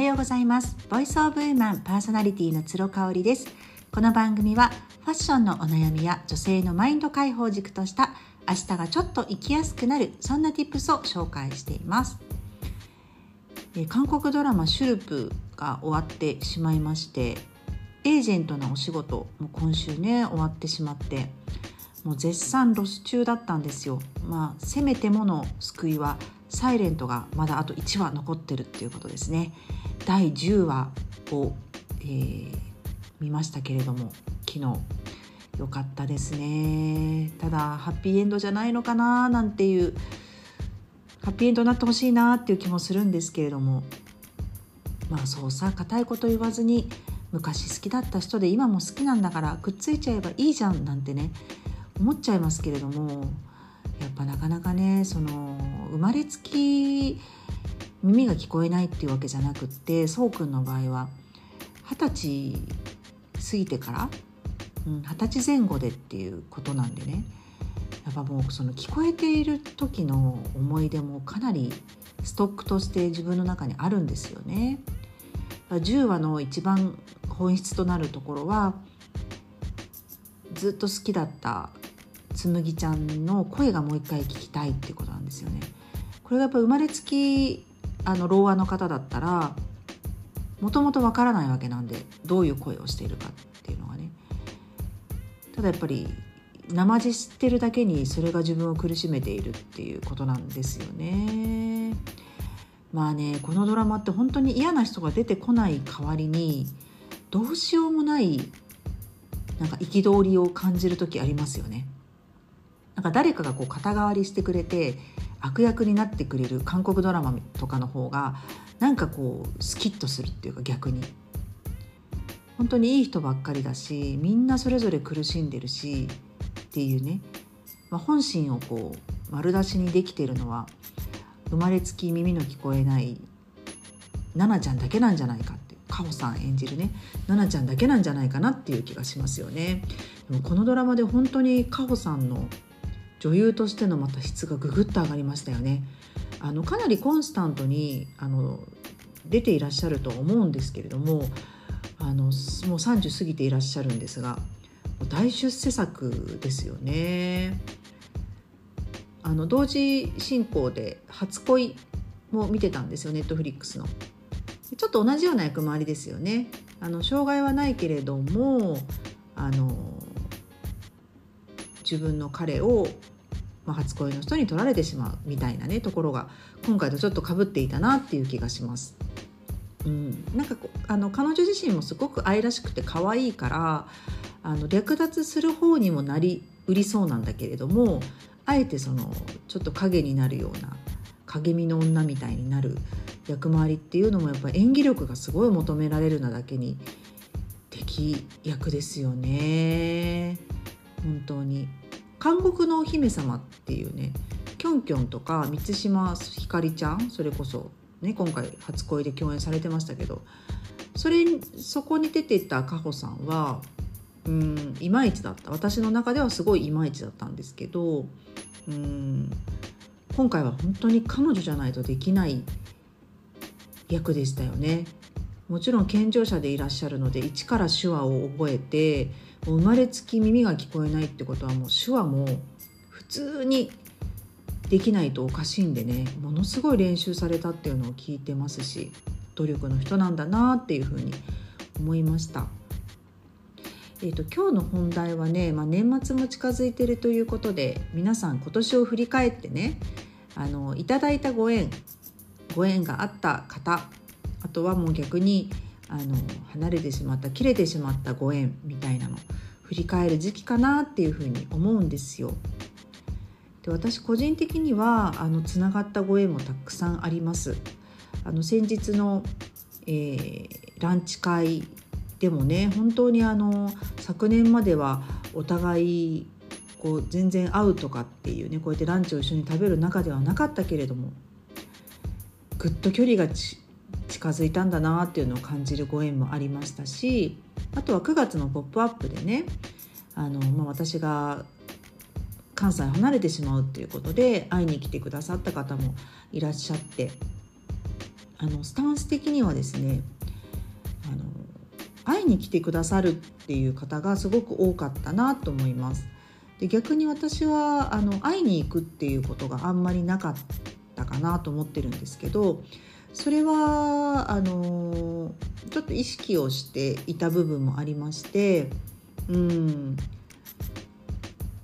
はようございます。ボイスオブウーマンパーソナリティの鶴香織です。この番組はファッションのお悩みや女性のマインド解放軸とした明日がちょっと生きやすくなるそんな tips を紹介しています。え韓国ドラマシュルプが終わってしまいましてエージェントのお仕事も今週ね終わってしまってもう絶賛ロス中だったんですよ。まあせめてもの救いはサイレントがまだあと1話残ってるっていうことですね。第10話を、えー、見ましたけれども昨日。良かったですね。ただハッピーエンドじゃないのかななんていうハッピーエンドになってほしいなっていう気もするんですけれども。まあそうさ固いこと言わずに昔好きだった人で今も好きなんだからくっついちゃえばいいじゃんなんてね思っちゃいますけれどもやっぱなかなかねその生まれつき耳が聞こえないっていうわけじゃなくってそうくんの場合は二十歳過ぎてから二十、うん、歳前後でっていうことなんでねやっぱもうその聞こえている時の思い出もかなりストックとして自分の中にあるんですよね。10話の一番本質となるところはずっと好きだったつむぎちゃんの声がもう一回聞きたいってことなんですよね。これがやっぱ生まれつきあの老和の方だったらもともとわからないわけなんでどういう声をしているかっていうのがねただやっぱり生地知ってるだけにそれが自分を苦しめているっていうことなんですよね。まあねこのドラマって本当に嫌な人が出てこない代わりにどうしようもないなんか憤りを感じる時ありますよね。なんか誰かがこう肩代わりしてくれて悪役になってくれる韓国ドラマとかの方がなんかこうスキッとするっていうか逆に本当にいい人ばっかりだしみんなそれぞれ苦しんでるしっていうね、まあ、本心をこう丸出しにできてるのは生まれつき耳の聞こえない奈々ちゃんだけなんじゃないかってカホさん演じるね奈々ちゃんだけなんじゃないかなっていう気がしますよね。でもこのドラマで本当にカホさんの女優としてのまた質がぐぐっと上がりましたよね。あのかなりコンスタントにあの出ていらっしゃると思うんですけれどもあのもう30過ぎていらっしゃるんですが大出世作ですよね。あの同時進行で「初恋」も見てたんですよネットフリックスの。ちょっと同じような役回りですよね。あの障害はないけれどもあの自分の彼をまあ、初恋の人に取られてしまうみたいなねところが今回とちょっとかぶっていたなっていう気がします。うん、なんかあの彼女自身もすごく愛らしくて可愛いからあの略奪する方にもなりうりそうなんだけれどもあえてそのちょっと影になるような影見の女みたいになる役回りっていうのもやっぱり演技力がすごい求められるなだけに敵役ですよね本当に。韓国のお姫様っていうねキョンキョンとか満島ひかりちゃんそれこそ、ね、今回初恋で共演されてましたけどそれそこに出てたカホさんはうんいまいちだった私の中ではすごいいまいちだったんですけどうん今回は本当に彼女じゃないとできない役でしたよね。もちろん健常者でいらっしゃるので一から手話を覚えて生まれつき耳が聞こえないってことはもう手話も普通にできないとおかしいんでねものすごい練習されたっていうのを聞いてますし努力の人なんだなっていうふうに思いました。えーと、今日の本題はね、まあ、年末も近づいてるということで皆さん今年を振り返ってねあのいただいたご縁ご縁があった方あとはもう逆にあの離れてしまった切れてしまったご縁みたいなの振り返る時期かなっていうふうに思うんですよ。で私個人的にはあのつながったご縁もたくさんあります。あの先日の、えー、ランチ会でもね本当にあの昨年まではお互いこう全然会うとかっていうねこうやってランチを一緒に食べる仲ではなかったけれどもぐっと距離が近づいたんだなっていうのを感じるご縁もありましたしあとは9月の「ポップアップでねあの、まあ、私が関西離れてしまうっていうことで会いに来てくださった方もいらっしゃってあのスタンス的にはですねあの会いに来てくださるっていう方がすごく多かったなと思います。で逆に私はあの会いに行くっていうことがあんまりなかったかなと思ってるんですけどそれはあのちょっと意識をしていた部分もありましてうん。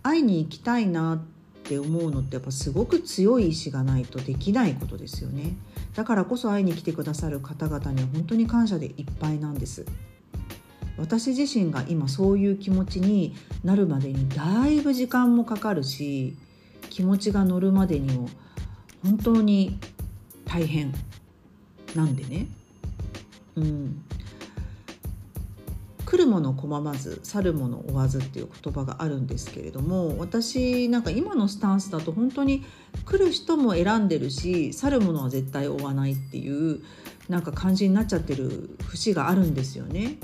会いに行きたいなって思うのってやっぱすごく強い意志がないとできないことですよね。だからこそ会いに来てくださる方々には本当に感謝でいっぱいなんです。私自身が今そういう気持ちになるまでにだいぶ時間もかかるし気持ちが乗るまでにも本当に大変。なんでねうん来るもの拒まず去るもの追わずっていう言葉があるんですけれども私なんか今のスタンスだと本当に来る人も選んでるし去るものは絶対追わないっていうなんか感じになっちゃってる節があるんですよね。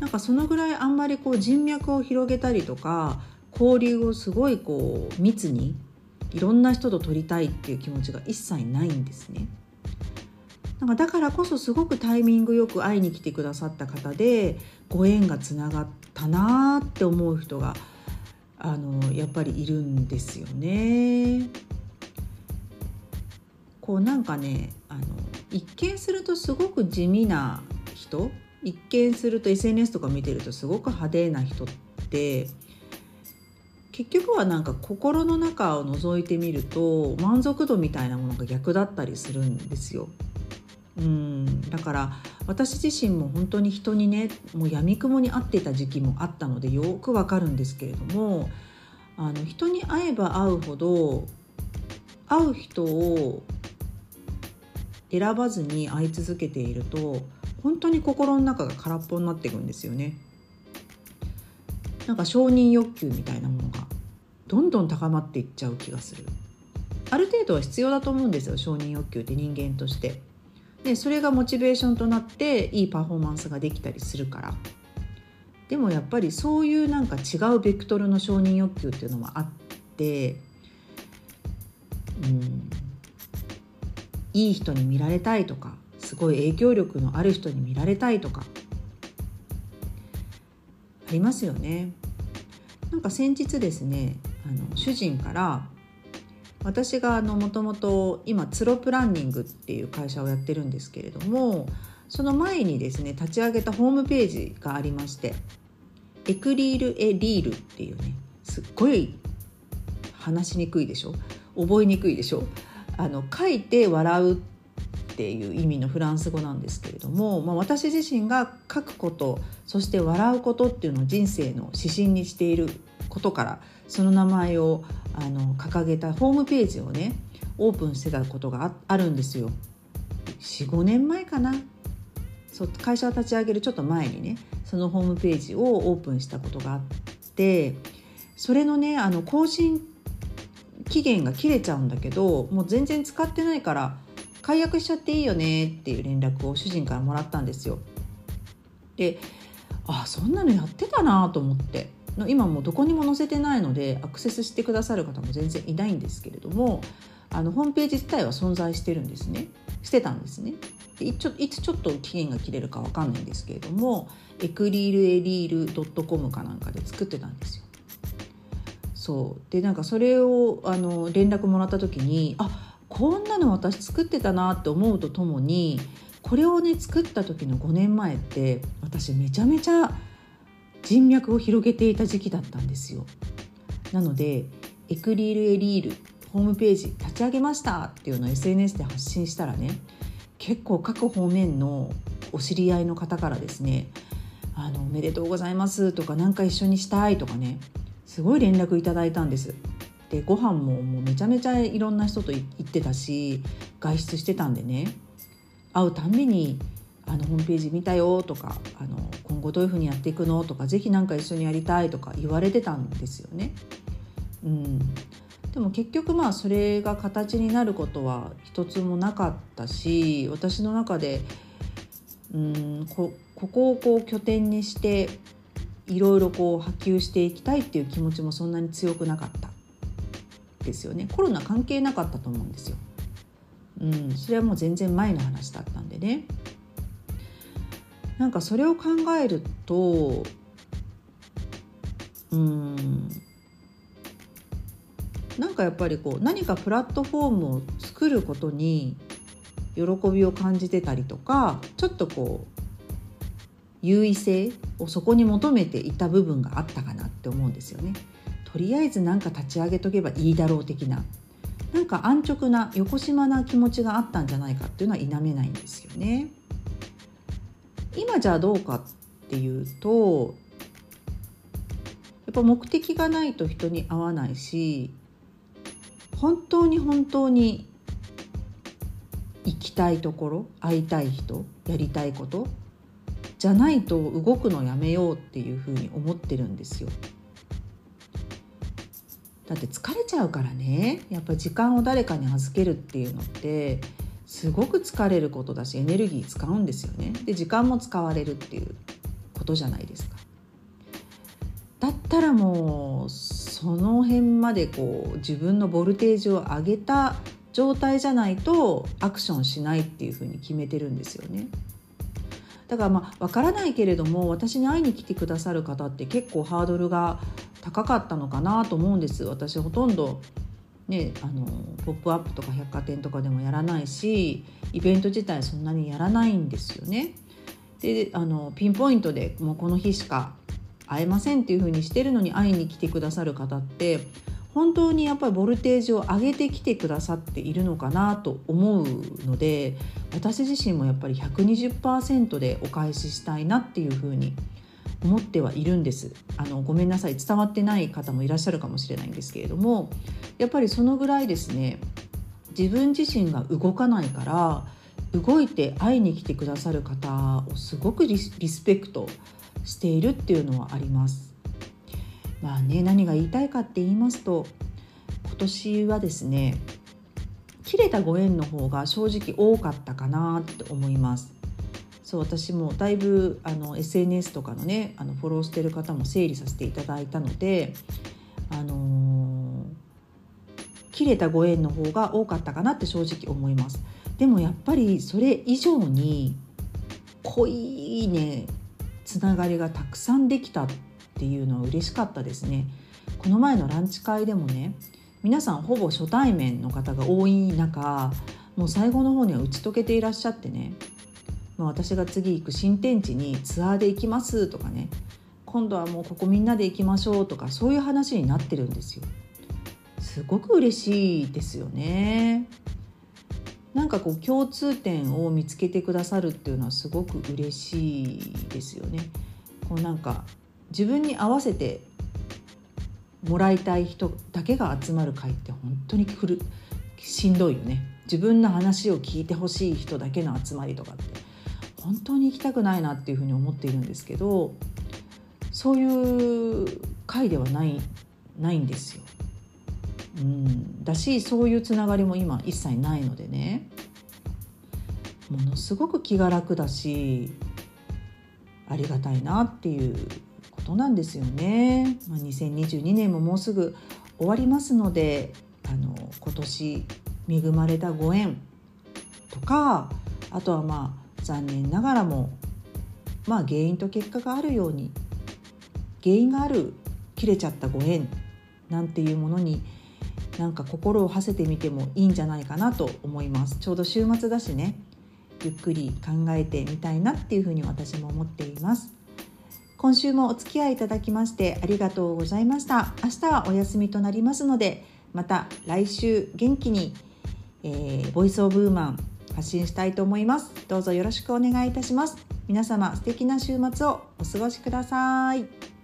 なんかそのぐらいあんまりこう人脈を広げたりとか交流をすごいこう密にいろんな人と取りたいっていう気持ちが一切ないんですね。なんかだからこそすごくタイミングよく会いに来てくださった方でご縁がつながったなって思う人があのやっぱりいるんですよね。こうなんかねあの一見するとすごく地味な人一見すると SNS とか見てるとすごく派手な人って結局はなんか心の中を覗いてみると満足度みたいなものが逆だったりするんですよ。うんだから私自身も本当に人にねもう闇雲に会っていた時期もあったのでよくわかるんですけれどもあの人に会えば会うほど会う人を選ばずに会い続けていると本当に心の中が空っぽになっていくんですよね。なんか承認欲求みたいなものがどんどん高まっていっちゃう気がする。ある程度は必要だと思うんですよ承認欲求って人間として。でそれがモチベーションとなっていいパフォーマンスができたりするからでもやっぱりそういうなんか違うベクトルの承認欲求っていうのもあってうんいい人に見られたいとかすごい影響力のある人に見られたいとかありますよね。なんか先日ですねあの主人から私がもともと今ツロプランニングっていう会社をやってるんですけれどもその前にですね立ち上げたホームページがありましてエクリール・エ・リールっていうねすっごい話しにくいでしょ？覚えにくいでしょ？あの書いて笑うっていう意味のフランス語なんですけれども、まあ、私自身が書くことそして笑うことっていうのを人生の指針にしていることからその名前をあの掲げたホームページをねオープンしてたことがあるんですよ。45年前かなそう会社を立ち上げるちょっと前にねそのホームページをオープンしたことがあってそれのねあの更新期限が切れちゃうんだけどもう全然使ってないから解約しちゃっていいよねっていう連絡を主人からもらったんですよ。であそんなのやってたなと思っての今もどこにも載せてないのでアクセスしてくださる方も全然いないんですけれどもあのホームページ自体は存在してるんですね。してたんですね。でいつちょっと期限が切れるか分かんないんですけれどもエクリールエリール .com かなんかで作ってたんですよ。そう。でなんかそれをあの連絡もらった時にあこんなの私作ってたなって思うとともにこれをね作った時の5年前って私めちゃめちゃ人脈を広げていた時期だったんですよなのでエクリールエリールホームページ立ち上げましたっていうのを SNS で発信したらね結構各方面のお知り合いの方からですね「あのおめでとうございます」とか「何か一緒にしたい」とかねすごい連絡いただいたんです。でご飯ももうめちゃめちゃいろんな人と行ってたし外出してたんでね会うたんびにあのホームページ見たよとかあの今後どういうふうにやっていくのとか是非何か一緒にやりたいとか言われてたんですよね。うん、でも結局まあそれが形になることは一つもなかったし私の中でうんここをこう拠点にしていろいろこう波及していきたいっていう気持ちもそんなに強くなかったですよねコロナ関係なかったと思うんですよ。うん、それはもう全然前の話だったんでねなんかそれを考えるとうんなんかやっぱりこう何かプラットフォームを作ることに喜びを感じてたりとかちょっとこう優位性をそこに求めていた部分があったかなって思うんですよね。とりあえず何か立ち上げとけばいいだろう的ななんか安直な横島な気持ちがあったんじゃないかっていうのは否めないんですよね。今じゃあどうかっていうとやっぱ目的がないと人に合わないし本当に本当に行きたいところ会いたい人やりたいことじゃないと動くのやめようっていうふうに思ってるんですよ。だって疲れちゃうからねやっぱ時間を誰かに預けるっていうのってすごく疲れることだしエネルギー使うんですよね。で時間も使われるっていうことじゃないですか。だったらもうその辺までこう自分のボルテージを上げた状態じゃないとアクションしないっていうふうに決めてるんですよね。だからまあ分からないけれども私に会いに来てくださる方って結構ハードルが高かったのかなと思うんです私ほとんどねあのポップアップとか百貨店とかでもやらないしイベント自体そんなにやらないんですよね。であのピンポイントでもうこの日しか会えませんっていう風にしてるのに会いに来てくださる方って本当にやっぱりボルテージを上げてきてくださっているのかなと思うので私自身もやっぱり120%でお返ししたいなっていう風に思ってはいるんですあのごめんなさい伝わってない方もいらっしゃるかもしれないんですけれどもやっぱりそのぐらいですね自分自身が動かないから動いて会いに来てくださる方をすごくリスペクトしているっていうのはあります。まあね何が言いたいかって言いますと今年はですね切れたご縁の方が正直多かったかなって思います。そう私もだいぶあの SNS とかのねあのフォローしてる方も整理させていただいたので、あのー、切れたご縁の方が多かったかなって正直思います。でもやっぱりそれ以上に濃いねつながりがたくさんできたっていうのは嬉しかったですね。この前のランチ会でもね皆さんほぼ初対面の方が多い中もう最後の方には打ち解けていらっしゃってね、まあ、私が次行く新天地にツアーで行きますとかね今度はもうここみんなで行きましょうとかそういう話になってるんですよ。すごく嬉しいですよね。なんかこう共通点を見つけてくださるっていうのはすごく嬉しいですよね。こうなんか自分に合わせてもらいたい人だけが集まる会って本当にくるしんどいよね。自分の話を聞いてほしい人だけの集まりとかって本当に行きたくないなっていうふうに思っているんですけどそういう会ではないないんですよ。うん、だしそういうつながりも今一切ないのでねものすごく気が楽だしありがたいなっていうことなんですよね。まあ、2022年ももうすぐ終わりますのであの今年恵まれたご縁とかあとはまあ残念ながらもまあ原因と結果があるように原因がある切れちゃったご縁なんていうものになんか心を馳せてみてもいいんじゃないかなと思います。ちょうど週末だしねゆっくり考えてみたいなっていうふうに私も思っています。今週もお付き合いいただきましてありがとうございました。明日はお休みとなりますのでまた来週元気に、えー、ボイスオブウーマン発信したいと思います。どうぞよろしくお願いいたします。皆様素敵な週末をお過ごしください。